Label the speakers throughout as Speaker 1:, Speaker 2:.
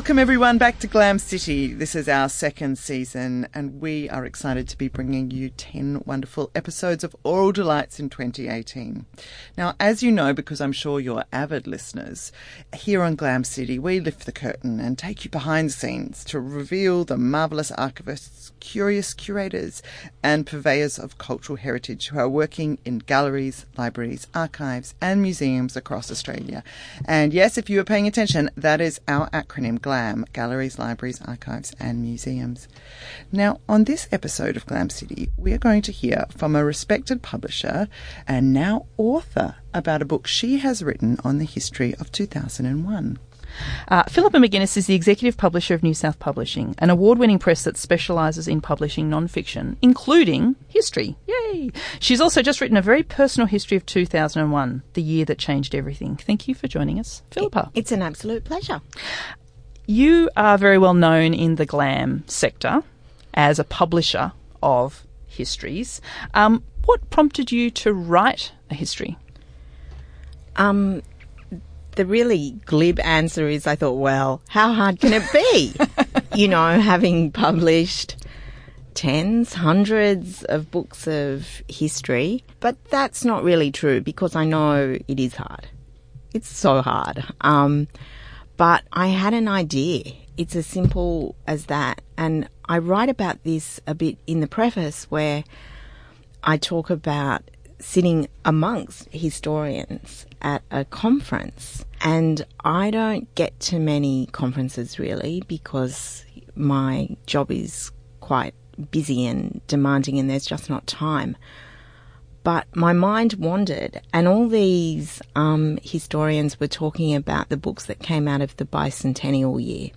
Speaker 1: Welcome everyone back to Glam City. This is our second season and we are excited to be bringing you 10 wonderful episodes of Oral Delights in 2018. Now, as you know, because I'm sure you're avid listeners, here on Glam City, we lift the curtain and take you behind the scenes to reveal the marvellous archivists, curious curators and purveyors of cultural heritage who are working in galleries, libraries, archives and museums across Australia. And yes, if you are paying attention, that is our acronym GLAM Galleries, Libraries, Archives and Museums. Now, on this episode of Glam City, we are going to hear from a respected publisher and now author about a book she has written on the history of 2001.
Speaker 2: Uh, Philippa McGuinness is the executive publisher of New South Publishing, an award winning press that specialises in publishing non fiction, including history. Yay! She's also just written a very personal history of 2001, the year that changed everything. Thank you for joining us, Philippa.
Speaker 3: It's an absolute pleasure.
Speaker 2: You are very well known in the glam sector as a publisher of histories. Um, what prompted you to write a history?
Speaker 3: Um, the really glib answer is I thought, well, how hard can it be? you know, having published tens, hundreds of books of history. But that's not really true because I know it is hard. It's so hard. Um, but I had an idea. It's as simple as that. And I write about this a bit in the preface where I talk about sitting amongst historians at a conference. And I don't get to many conferences really because my job is quite busy and demanding and there's just not time but my mind wandered, and all these um, historians were talking about the books that came out of the bicentennial year.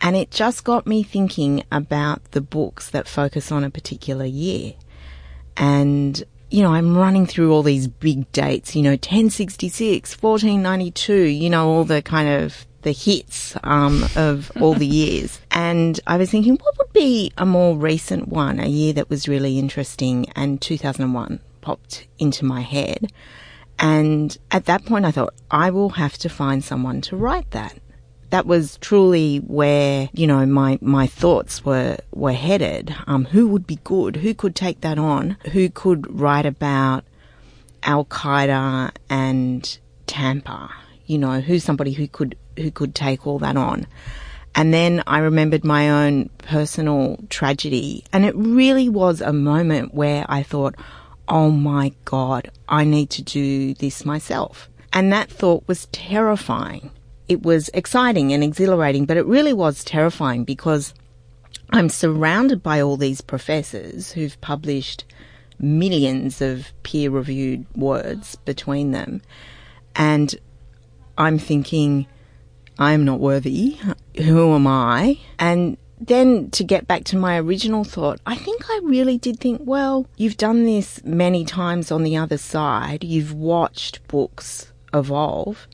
Speaker 3: And it just got me thinking about the books that focus on a particular year. And, you know, I'm running through all these big dates, you know, 1066, 1492, you know, all the kind of the hits um, of all the years. And I was thinking, what would be a more recent one, a year that was really interesting? And 2001 popped into my head. And at that point, I thought, I will have to find someone to write that. That was truly where, you know, my, my thoughts were, were headed. Um, who would be good? Who could take that on? Who could write about Al Qaeda and Tampa? You know, who's somebody who could who could take all that on. And then I remembered my own personal tragedy. And it really was a moment where I thought, oh my God, I need to do this myself. And that thought was terrifying. It was exciting and exhilarating, but it really was terrifying because I'm surrounded by all these professors who've published millions of peer reviewed words between them. And I'm thinking, I'm not worthy. Who am I? And then to get back to my original thought, I think I really did think, well, you've done this many times on the other side. You've watched books evolve.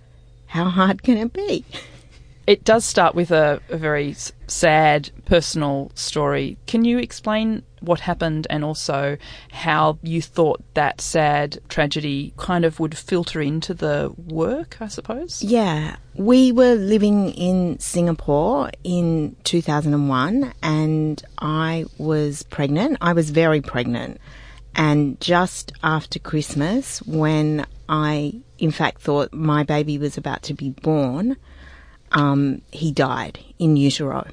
Speaker 3: How hard can it be?
Speaker 2: It does start with a, a very sad personal story. Can you explain what happened and also how you thought that sad tragedy kind of would filter into the work, I suppose?
Speaker 3: Yeah. We were living in Singapore in 2001 and I was pregnant. I was very pregnant. And just after Christmas, when I in fact thought my baby was about to be born, um, he died in utero.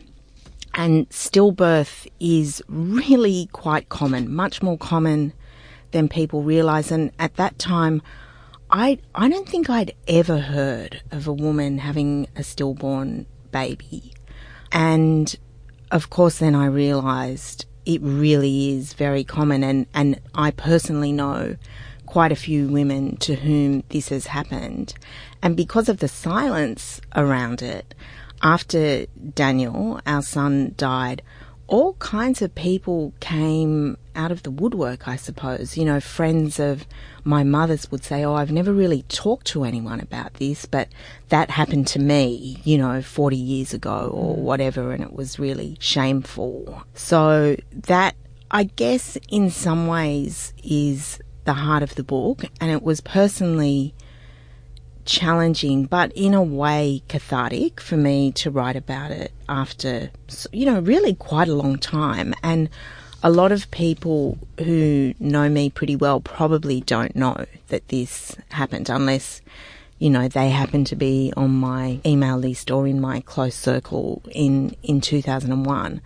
Speaker 3: And stillbirth is really quite common, much more common than people realize. And at that time, I, I don't think I'd ever heard of a woman having a stillborn baby. And of course, then I realized it really is very common. And, and I personally know quite a few women to whom this has happened. And because of the silence around it, after Daniel, our son, died, all kinds of people came out of the woodwork, I suppose. You know, friends of my mother's would say, Oh, I've never really talked to anyone about this, but that happened to me, you know, 40 years ago or mm. whatever, and it was really shameful. So that, I guess, in some ways is the heart of the book, and it was personally challenging, but in a way cathartic for me to write about it after, you know, really quite a long time. And a lot of people who know me pretty well probably don't know that this happened unless, you know, they happen to be on my email list or in my close circle in, in 2001.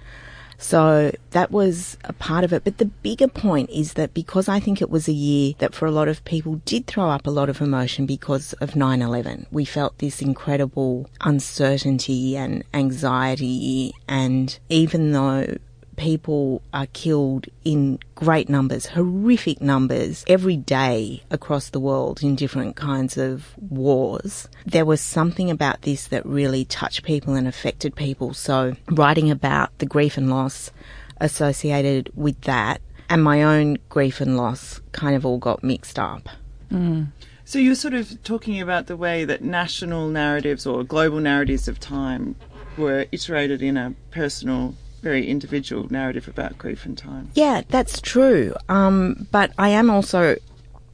Speaker 3: So that was a part of it. But the bigger point is that because I think it was a year that for a lot of people did throw up a lot of emotion because of 9 11, we felt this incredible uncertainty and anxiety. And even though people are killed in great numbers, horrific numbers, every day across the world in different kinds of wars. There was something about this that really touched people and affected people. So, writing about the grief and loss associated with that and my own grief and loss kind of all got mixed up.
Speaker 1: Mm. So, you're sort of talking about the way that national narratives or global narratives of time were iterated in a personal very individual narrative about grief and time.
Speaker 3: Yeah, that's true. Um, but I am also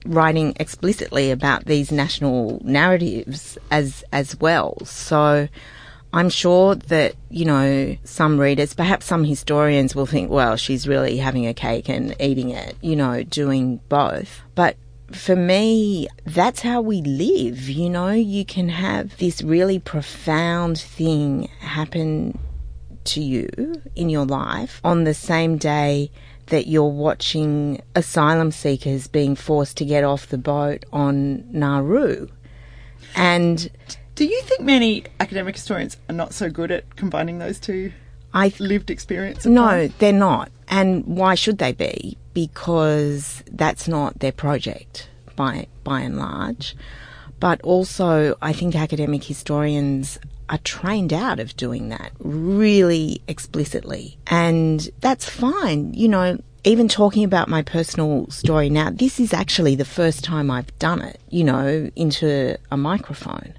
Speaker 3: writing explicitly about these national narratives as as well. So I'm sure that, you know, some readers, perhaps some historians will think, well, she's really having a cake and eating it, you know, doing both. But for me, that's how we live. You know, you can have this really profound thing happen to you in your life on the same day that you're watching asylum seekers being forced to get off the boat on Nauru. And
Speaker 1: do you think many academic historians are not so good at combining those two I th- lived experience?
Speaker 3: No, they're not. And why should they be? Because that's not their project by by and large. But also, I think academic historians are trained out of doing that really explicitly. And that's fine. You know, even talking about my personal story now, this is actually the first time I've done it, you know, into a microphone.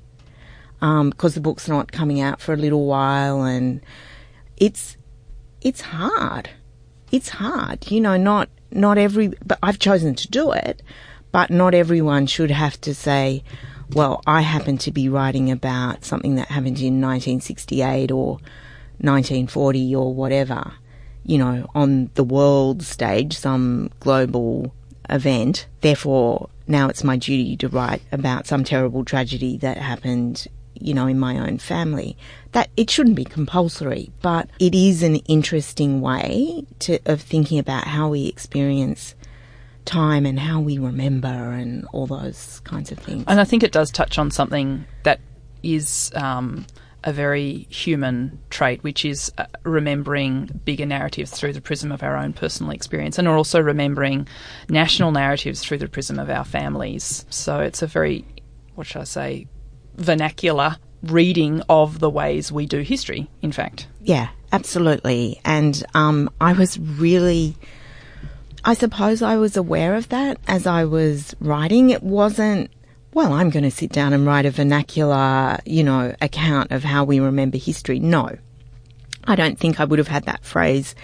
Speaker 3: Um, because the book's not coming out for a little while and it's, it's hard. It's hard, you know, not, not every, but I've chosen to do it, but not everyone should have to say, well, I happen to be writing about something that happened in 1968 or 1940 or whatever, you know, on the world stage, some global event. Therefore, now it's my duty to write about some terrible tragedy that happened, you know, in my own family. That it shouldn't be compulsory, but it is an interesting way to, of thinking about how we experience time and how we remember and all those kinds of things.
Speaker 2: And I think it does touch on something that is um, a very human trait, which is uh, remembering bigger narratives through the prism of our own personal experience, and also remembering national narratives through the prism of our families. So it's a very, what should I say, vernacular reading of the ways we do history, in fact.
Speaker 3: Yeah, absolutely. And um, I was really I suppose I was aware of that as I was writing. It wasn't, well, I'm going to sit down and write a vernacular, you know, account of how we remember history. No. I don't think I would have had that phrase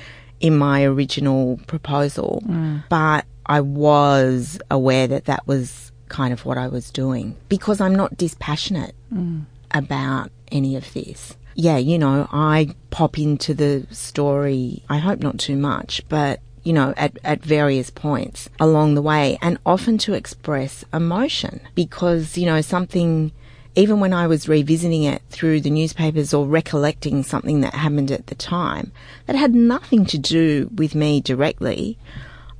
Speaker 3: in my original proposal, mm. but I was aware that that was kind of what I was doing because I'm not dispassionate mm. about any of this. Yeah, you know, I pop into the story, I hope not too much, but you know, at, at various points along the way and often to express emotion because, you know, something, even when I was revisiting it through the newspapers or recollecting something that happened at the time that had nothing to do with me directly,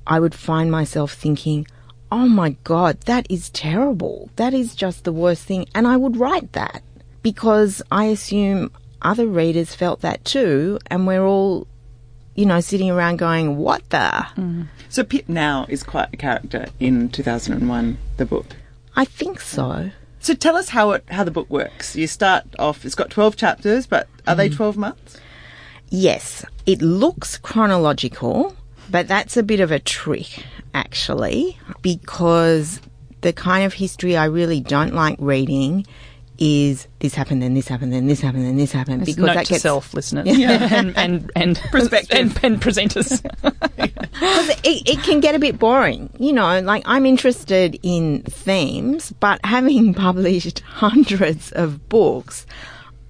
Speaker 3: I would find myself thinking, oh my God, that is terrible. That is just the worst thing. And I would write that because I assume other readers felt that too. And we're all you know, sitting around going, what the? Mm.
Speaker 1: So Pip now is quite a character in 2001, the book.
Speaker 3: I think so.
Speaker 1: So tell us how it how the book works. You start off. It's got twelve chapters, but are mm. they twelve months?
Speaker 3: Yes, it looks chronological, but that's a bit of a trick, actually, because the kind of history I really don't like reading is this happened, then this happened, then this happened, then this happened.
Speaker 2: It's
Speaker 3: because
Speaker 2: note
Speaker 3: that
Speaker 2: to
Speaker 3: gets
Speaker 2: self, listeners, and and and,
Speaker 1: Perspective.
Speaker 2: and, and presenters.
Speaker 3: because it, it can get a bit boring. You know, like I'm interested in themes, but having published hundreds of books,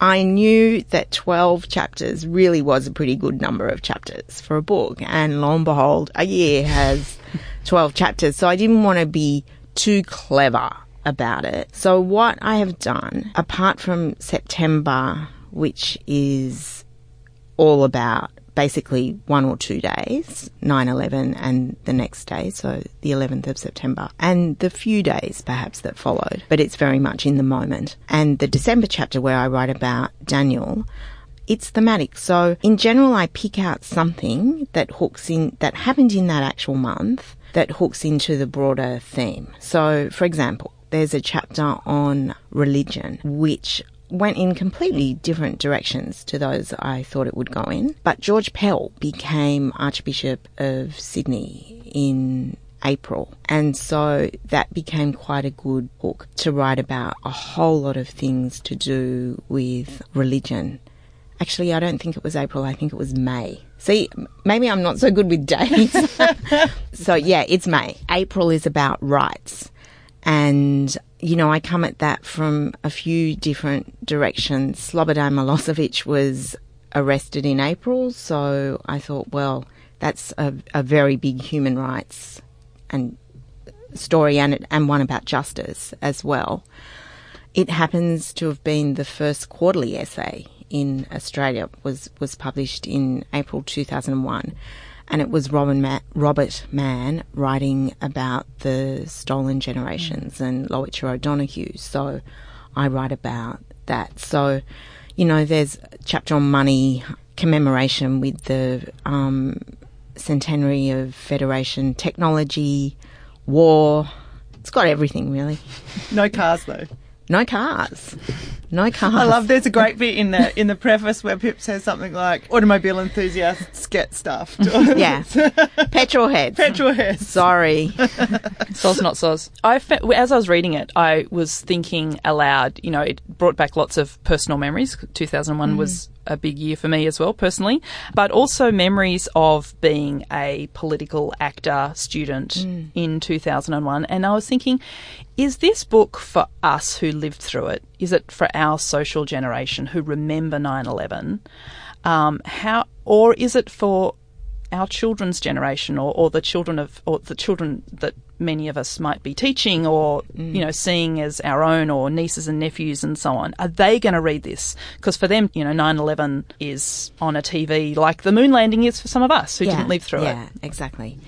Speaker 3: I knew that 12 chapters really was a pretty good number of chapters for a book. And lo and behold, a year has 12 chapters. So I didn't want to be too clever about it. So what I have done, apart from September, which is all about basically one or two days, 9 11 and the next day, so the 11th of September, and the few days perhaps that followed, but it's very much in the moment. And the December chapter where I write about Daniel, it's thematic. So in general, I pick out something that hooks in, that happened in that actual month that hooks into the broader theme. So for example, there's a chapter on religion, which went in completely different directions to those I thought it would go in. But George Pell became Archbishop of Sydney in April. And so that became quite a good book to write about a whole lot of things to do with religion. Actually, I don't think it was April, I think it was May. See, maybe I'm not so good with dates. so yeah, it's May. April is about rights. And, you know, I come at that from a few different directions. Slobodan Milosevic was arrested in April, so I thought, well, that's a, a very big human rights and story and, and one about justice as well. It happens to have been the first quarterly essay in Australia was was published in April 2001 and it was Robin Ma- Robert Manne writing about the stolen generations and Lowitja O'Donoghue. So I write about that. So, you know, there's a chapter on money commemoration with the um, centenary of Federation technology, war. It's got everything really.
Speaker 1: No cars though.
Speaker 3: No cars. No cars.
Speaker 1: I love. There's a great bit in the in the preface where Pip says something like, "Automobile enthusiasts get stuffed."
Speaker 3: Yeah. Petrol heads.
Speaker 1: Petrol heads.
Speaker 3: Sorry.
Speaker 2: Soz not soz. I fe- as I was reading it, I was thinking aloud. You know, it brought back lots of personal memories. 2001 mm. was a big year for me as well, personally, but also memories of being a political actor student mm. in 2001. And I was thinking, is this book for us who lived through it? Is it for our social generation who remember 9/11? Um, how, or is it for our children's generation or, or the children of or the children that many of us might be teaching or you know seeing as our own or nieces and nephews and so on are they going to read this because for them you know 9/11 is on a TV like the moon landing is for some of us who didn't live through
Speaker 3: yeah,
Speaker 2: it yeah
Speaker 3: exactly.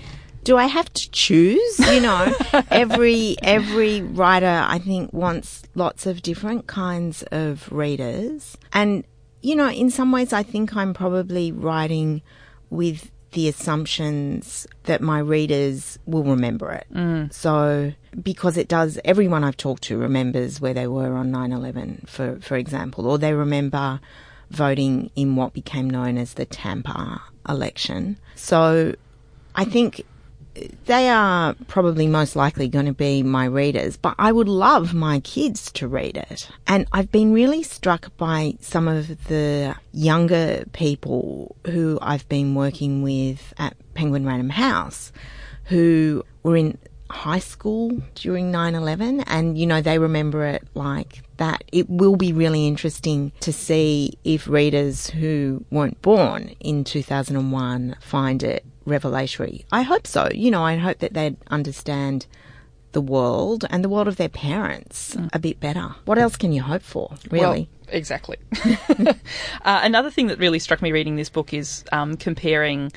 Speaker 3: Do I have to choose? You know, every every writer I think wants lots of different kinds of readers, and you know, in some ways, I think I'm probably writing with the assumptions that my readers will remember it. Mm. So, because it does, everyone I've talked to remembers where they were on 9 11, for, for example, or they remember voting in what became known as the Tampa election. So, I think they are probably most likely going to be my readers, but I would love my kids to read it. And I've been really struck by some of the younger people who I've been working with at Penguin Random House who were in high school during 9-11 and you know they remember it like that it will be really interesting to see if readers who weren't born in 2001 find it revelatory. I hope so. You know i hope that they'd understand the world and the world of their parents a bit better. What else can you hope for really?
Speaker 2: Well, exactly. uh, another thing that really struck me reading this book is um, comparing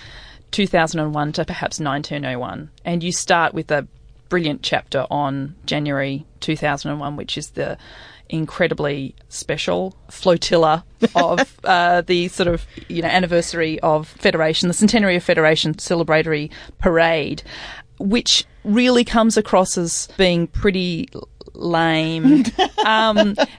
Speaker 2: 2001 to perhaps 1901. And you start with a brilliant chapter on January 2001, which is the incredibly special flotilla of uh, the sort of you know anniversary of Federation, the centenary of Federation celebratory parade, which really comes across as being pretty lame. um,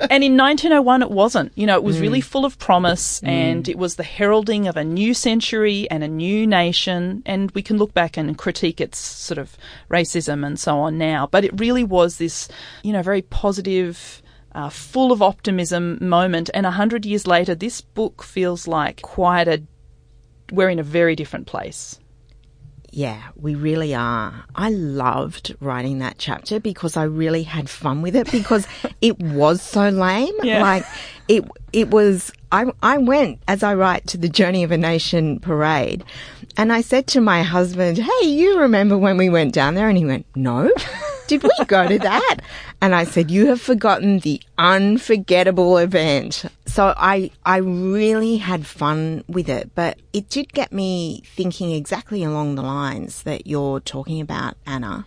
Speaker 2: and in 1901, it wasn't. You know, it was really full of promise and it was the heralding of a new century and a new nation. And we can look back and critique its sort of racism and so on now. But it really was this, you know, very positive uh, full of optimism moment. And a hundred years later, this book feels like quite a. We're in a very different place.
Speaker 3: Yeah, we really are. I loved writing that chapter because I really had fun with it because it was so lame.
Speaker 2: Yeah.
Speaker 3: Like it it was I I went as I write to the Journey of a Nation parade and I said to my husband, "Hey, you remember when we went down there?" And he went, "No." Did we go to that? And I said, you have forgotten the unforgettable event. So I, I really had fun with it, but it did get me thinking exactly along the lines that you're talking about, Anna.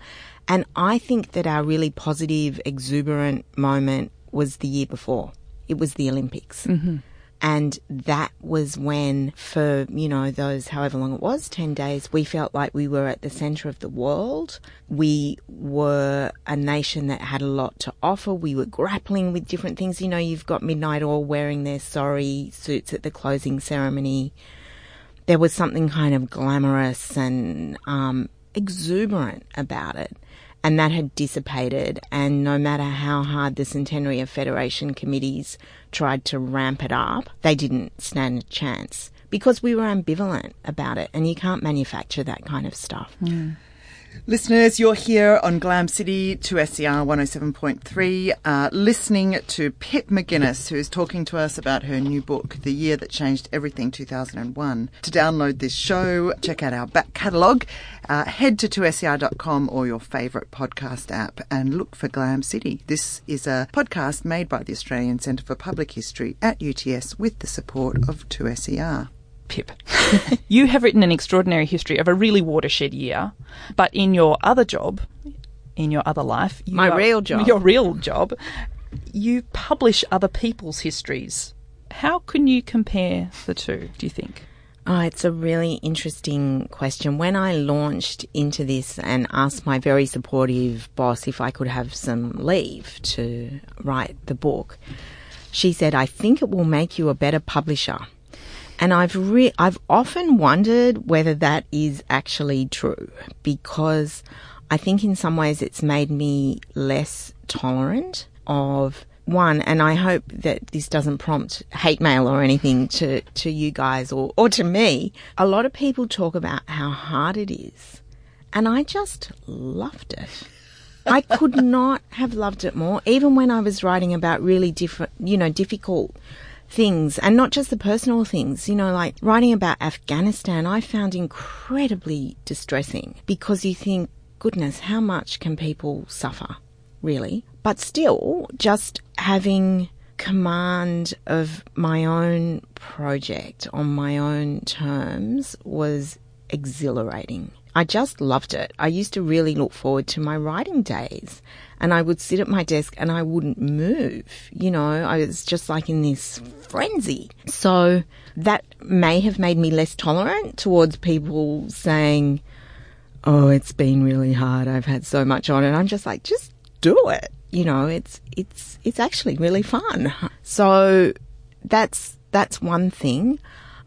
Speaker 3: And I think that our really positive, exuberant moment was the year before. It was the Olympics. Mm-hmm. And that was when, for, you know, those however long it was, 10 days, we felt like we were at the center of the world. We were a nation that had a lot to offer. We were grappling with different things. You know, you've got Midnight Oil wearing their sorry suits at the closing ceremony. There was something kind of glamorous and um, exuberant about it and that had dissipated. And no matter how hard the Centenary of Federation committees tried to ramp it up, they didn't stand a chance because we were ambivalent about it, and you can't manufacture that kind of stuff.
Speaker 2: Mm.
Speaker 1: Listeners, you're here on Glam City 2SER 107.3, uh, listening to Pip McGuinness, who is talking to us about her new book, The Year That Changed Everything 2001. To download this show, check out our back catalogue, uh, head to 2ser.com or your favourite podcast app and look for Glam City. This is a podcast made by the Australian Centre for Public History at UTS with the support of 2SER.
Speaker 2: Pip. you have written an extraordinary history of a really watershed year, but in your other job, in your other life, you
Speaker 3: My
Speaker 2: are-
Speaker 3: real job.
Speaker 2: your real job, you publish other people's histories. How can you compare the two, do you think?
Speaker 3: Oh, it's a really interesting question. When I launched into this and asked my very supportive boss if I could have some leave to write the book, she said, I think it will make you a better publisher. And I've re- I've often wondered whether that is actually true because I think in some ways it's made me less tolerant of one, and I hope that this doesn't prompt hate mail or anything to, to you guys or, or to me. A lot of people talk about how hard it is, and I just loved it. I could not have loved it more, even when I was writing about really different, you know, difficult things and not just the personal things, you know, like writing about Afghanistan, I found incredibly distressing because you think, goodness, how much can people suffer, really? But still, just having command of my own project on my own terms was exhilarating. I just loved it. I used to really look forward to my writing days and I would sit at my desk and I wouldn't move. You know, I was just like in this frenzy. So that may have made me less tolerant towards people saying, Oh, it's been really hard. I've had so much on. And I'm just like, just do it. You know, it's, it's, it's actually really fun. So that's, that's one thing.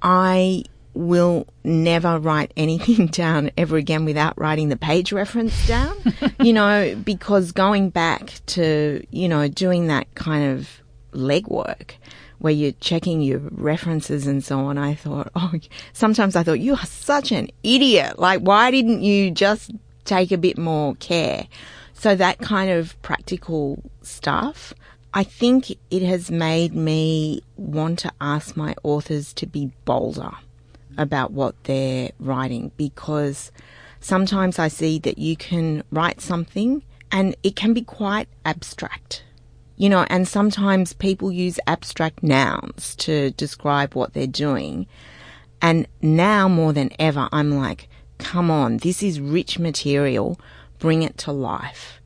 Speaker 3: I will never write anything down ever again without writing the page reference down, you know, because going back to, you know, doing that kind of legwork where you're checking your references and so on, I thought, oh, sometimes I thought, you are such an idiot. Like, why didn't you just take a bit more care? So that kind of practical stuff. I think it has made me want to ask my authors to be bolder about what they're writing because sometimes I see that you can write something and it can be quite abstract. You know, and sometimes people use abstract nouns to describe what they're doing. And now more than ever, I'm like, come on, this is rich material. Bring it to life.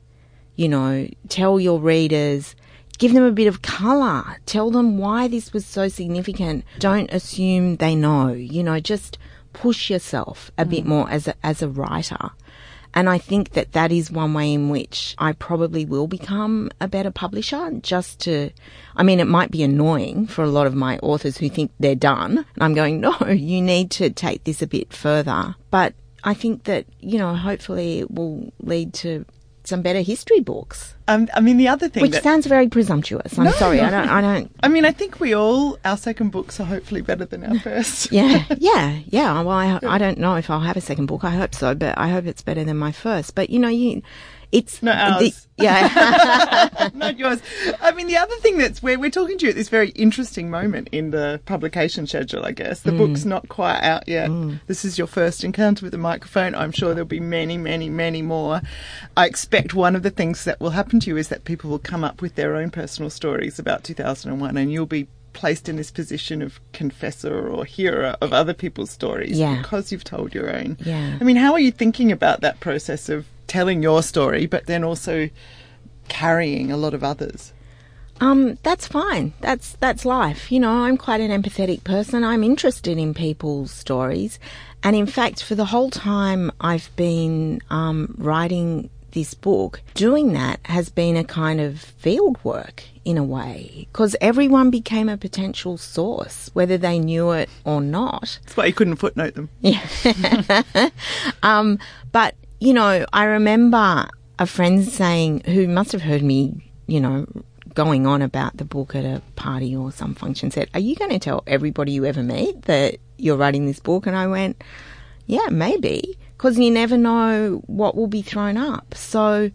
Speaker 3: You know, tell your readers, give them a bit of colour. Tell them why this was so significant. Don't assume they know. You know, just push yourself a bit mm. more as a, as a writer. And I think that that is one way in which I probably will become a better publisher. Just to, I mean, it might be annoying for a lot of my authors who think they're done. And I'm going, no, you need to take this a bit further. But I think that, you know, hopefully it will lead to some better history books.
Speaker 1: Um, I mean, the other thing
Speaker 3: Which
Speaker 1: that
Speaker 3: sounds very presumptuous. I'm
Speaker 1: No,
Speaker 3: sorry.
Speaker 1: no.
Speaker 3: I don't. I don't.
Speaker 1: I mean, I think we all our second books are hopefully better than our first.
Speaker 3: Yeah, yeah, yeah. Well, I, I don't know if I'll have a second book. I hope so, but I hope it's better than my first. But you know, you, it's
Speaker 1: No,
Speaker 3: the-
Speaker 1: ours.
Speaker 3: yeah,
Speaker 1: Not yours. I mean, the other thing that's where we're talking to you at this very interesting moment in the publication schedule, I guess. The hmm. book's not quite out yet. Hmm. This is your first encounter with the microphone. I'm sure there'll be many, many, many more. I expect one of the things that will happen to you is that people will come up with their own personal stories about 2001 and you'll be placed in this position of confessor or hearer of other people's stories
Speaker 3: Yeah.
Speaker 1: because you've told your own.
Speaker 3: Yeah.
Speaker 1: I mean, how are you thinking about that process of telling your story, but then also carrying a lot of others?
Speaker 3: Um, that's fine. That's that's life. You know, I'm quite an empathetic person. I'm interested in people's stories, and in fact, for the whole time I've been um, writing this book, doing that has been a kind of field work in a way, because everyone became a potential source, whether they knew it or not.
Speaker 1: That's why you couldn't footnote them.
Speaker 3: Um, but you know, I remember a friend saying, who must have heard me, you know, going on about the book at a party or some function, said, "Are you going to tell everybody you ever meet that you're writing this book?" And I went, "Yeah, maybe, because you never know what will be thrown up." So,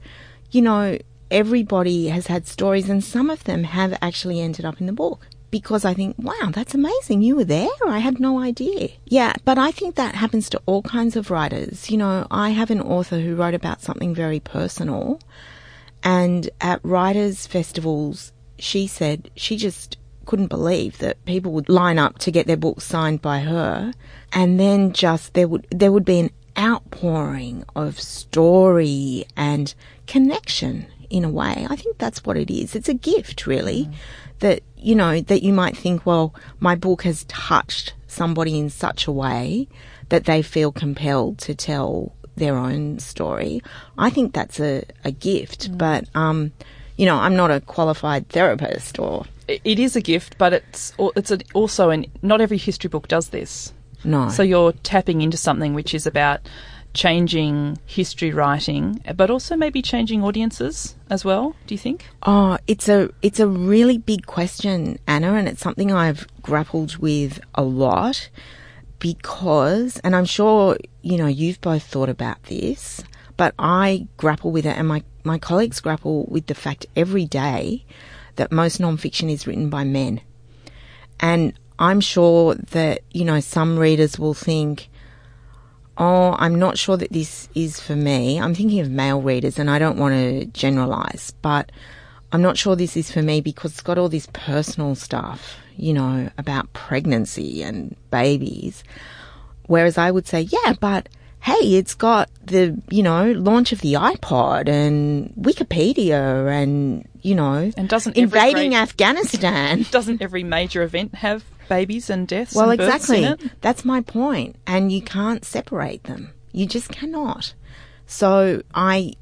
Speaker 3: you know, everybody has had stories, and some of them have actually ended up in the book because I think, wow, that's amazing. You were there. I had no idea. Yeah, but I think that happens to all kinds of writers. You know, I have an author who wrote about something very personal, and at writers' festivals, she said she just couldn't believe that people would line up to get their books signed by her, and then just there would there would be an outpouring of story and connection in a way. I think that's what it is. It's a gift, really, mm. That you know that you might think, well, my book has touched somebody in such a way that they feel compelled to tell their own story. I think that's a, a gift, but um, you know, I'm not a qualified therapist or
Speaker 2: It is a gift, but it's it's also an not every history book does this.
Speaker 3: no.
Speaker 2: So you're tapping into something which is about changing history writing, but also maybe changing audiences as well. Do you think?
Speaker 3: Oh, it's a it's a really big question, Anna, and it's something I've grappled with a lot because, and I'm sure you know you've both thought about this, but I grapple with it, and my my colleagues grapple with the fact every day that most nonfiction is written by men, and I'm sure that you know some readers will think. Oh, I'm not sure that this is for me. I'm thinking of male readers and I don't want to generalize, but I'm not sure this is for me because it's got all this personal stuff, you know, about pregnancy and babies. Whereas I would say, yeah, but hey, it's got the, you know, launch of the iPod and Wikipedia and, you know,
Speaker 2: And doesn't
Speaker 3: invading
Speaker 2: great-
Speaker 3: Afghanistan.
Speaker 2: Doesn't every major event have babies and deaths?
Speaker 3: Well,
Speaker 2: and
Speaker 3: exactly. That's my point. And you can't separate them. You just cannot. So I,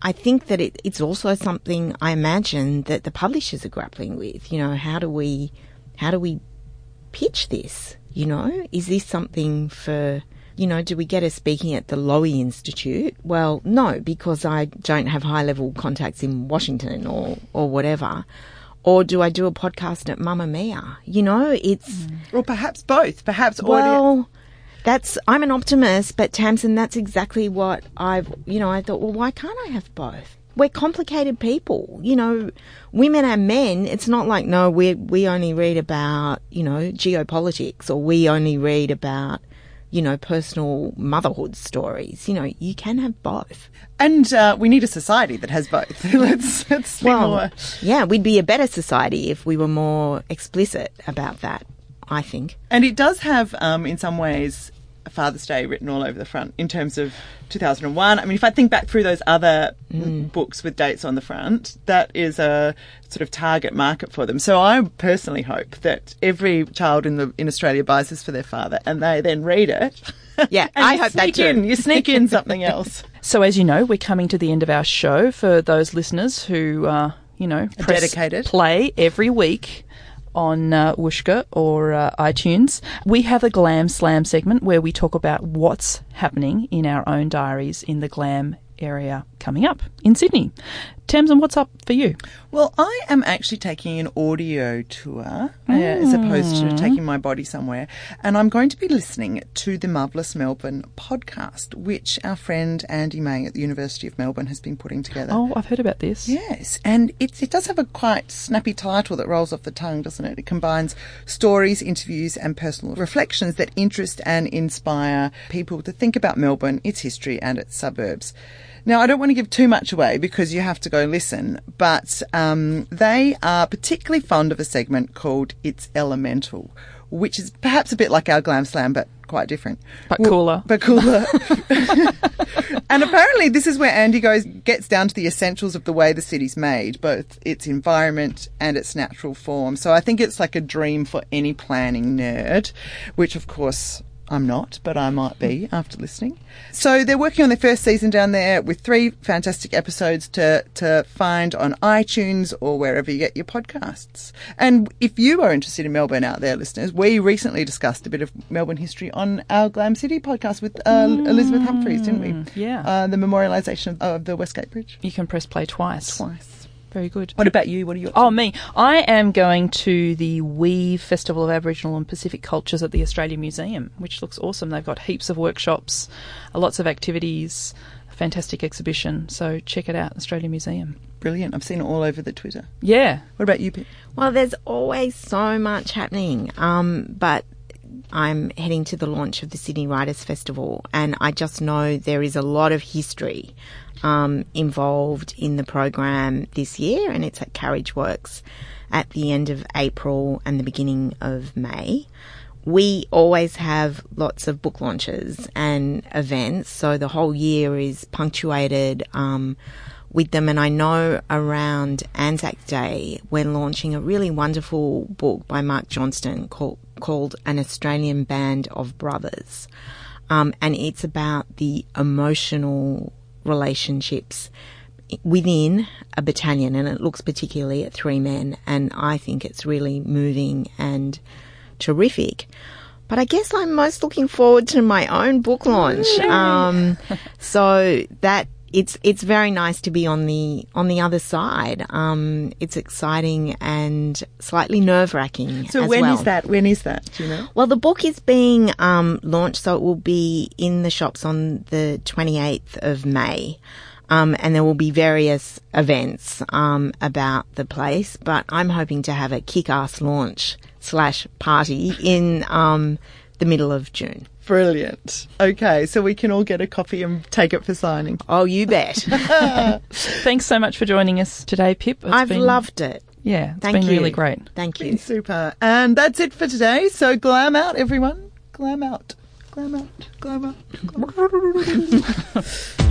Speaker 3: I think that it, it's also something I imagine that the publishers are grappling with. You know, how do we, how do we pitch this? You know, is this something for, you know, do we get a speaking at the Lowy Institute? Well, no, because I don't have high level contacts in Washington or, or whatever. Or do I do a podcast at Mamamia? You know, it's, mm.
Speaker 1: Or perhaps both. Perhaps audio.
Speaker 3: well, that's I'm an optimist, but Tamson, that's exactly what I've you know, I thought, well, why can't I have both? We're complicated people, you know, women and men. It's not like no, we we only read about you know geopolitics, or we only read about you know personal motherhood stories. You know, you can have both.
Speaker 1: And uh, we need a society that has both. let's let's be
Speaker 3: Well,
Speaker 1: more.
Speaker 3: yeah, we'd be a better society if we were more explicit about that. I think.
Speaker 1: And it does have, um, in some ways, Father's Day written all over the front in terms of 2001. I mean, if I think back through those other books with dates on the front, that is a sort of target market for them. So I personally hope that every child in the in Australia buys this for their father, and they then read it.
Speaker 3: Yeah, I hope that too.
Speaker 1: In, you sneak in something else.
Speaker 2: So, as you know, we're coming to the end of our show. For those listeners who, uh, you know, press
Speaker 1: dedicated.
Speaker 2: play every week on uh, Whooshkaa or uh, iTunes, we have a Glam Slam segment where we talk about what's happening in our own diaries in the glam area. Coming up in Sydney. Tamson, what's up for you?
Speaker 1: Well, I am actually taking an audio tour uh, as opposed to taking my body somewhere. And I'm going to be listening to the Marvellous Melbourne podcast, which our friend Andy May at the University of Melbourne has been putting together.
Speaker 2: Oh, I've heard about this.
Speaker 1: Yes, and it, it does have a quite snappy title that rolls off the tongue, doesn't it? It combines stories, interviews, and personal reflections that interest and inspire people to think about Melbourne, its history, and its suburbs. Now, I don't want to give too much away because you have to go listen, but um, they are particularly fond of a segment called It's Elemental, which is perhaps a bit like our Glam Slam, but quite different.
Speaker 2: But
Speaker 1: Well,
Speaker 2: cooler.
Speaker 1: But cooler. and apparently, this is where Andy goes gets down to the essentials of the way the city's made, both its environment and its natural form. So I think it's like a dream for any planning nerd, which of course. I'm not, but I might be after listening. So they're working on their first season down there with three fantastic episodes to, to find on iTunes or wherever you get your podcasts. And if you are interested in Melbourne out there, listeners, we recently discussed a bit of Melbourne history on our Glam City podcast with uh, Elizabeth Humphreys, didn't we?
Speaker 2: yeah.
Speaker 1: Uh, the memorialisation of, of the Westgate Bridge.
Speaker 2: You can press play twice.
Speaker 1: Twice.
Speaker 2: Very good.
Speaker 1: What about you? What are you?
Speaker 2: Oh, me. I am going to the Weave Festival of Aboriginal and Pacific Cultures at the Australia Museum, which looks awesome. They've got heaps of workshops, uh, lots of activities, a fantastic exhibition. So check it out, Australia Museum.
Speaker 1: Brilliant. I've seen it all over the Twitter.
Speaker 2: Yeah.
Speaker 1: What about you, Pip?
Speaker 3: Well, there's always so much happening. Um, but I'm heading to the launch of the Sydney Writers Festival, and I just know there is a lot of history um, involved in the program this year, and it's at Carriage Works at the end of April and the beginning of May. We always have lots of book launches and events, so the whole year is punctuated um, with them. And I know around Anzac Day, we're launching a really wonderful book by Mark Johnston called, called An Australian Band of Brothers. Um, and it's about the emotional relationships within a battalion, and it looks particularly at three men. And I think it's really moving and terrific. But I guess I'm most looking forward to my own book launch. Um, so that it's it's very nice to be on the on the other side. Um, it's exciting and slightly nerve wracking.
Speaker 1: So when is
Speaker 3: well.
Speaker 1: that? When is that? Do you know?
Speaker 3: Well, the book is being um, launched, so it will be in the shops on the 28th of May. Um, and there will be various events um, about the place, but I'm hoping to have a kick-ass launch slash party in um, the middle of June.
Speaker 1: Brilliant. Okay, so we can all get a copy and take it for signing.
Speaker 3: Oh, you bet!
Speaker 2: Thanks so much for joining us today, Pip. It's
Speaker 3: I've
Speaker 2: been-
Speaker 3: loved it.
Speaker 2: Yeah, it's
Speaker 3: Thank
Speaker 2: been
Speaker 3: you.
Speaker 2: really great.
Speaker 3: Thank you.
Speaker 1: Been super. And that's it for today. So glam out, everyone. Glam out. Glam out. Glam out. Glam out.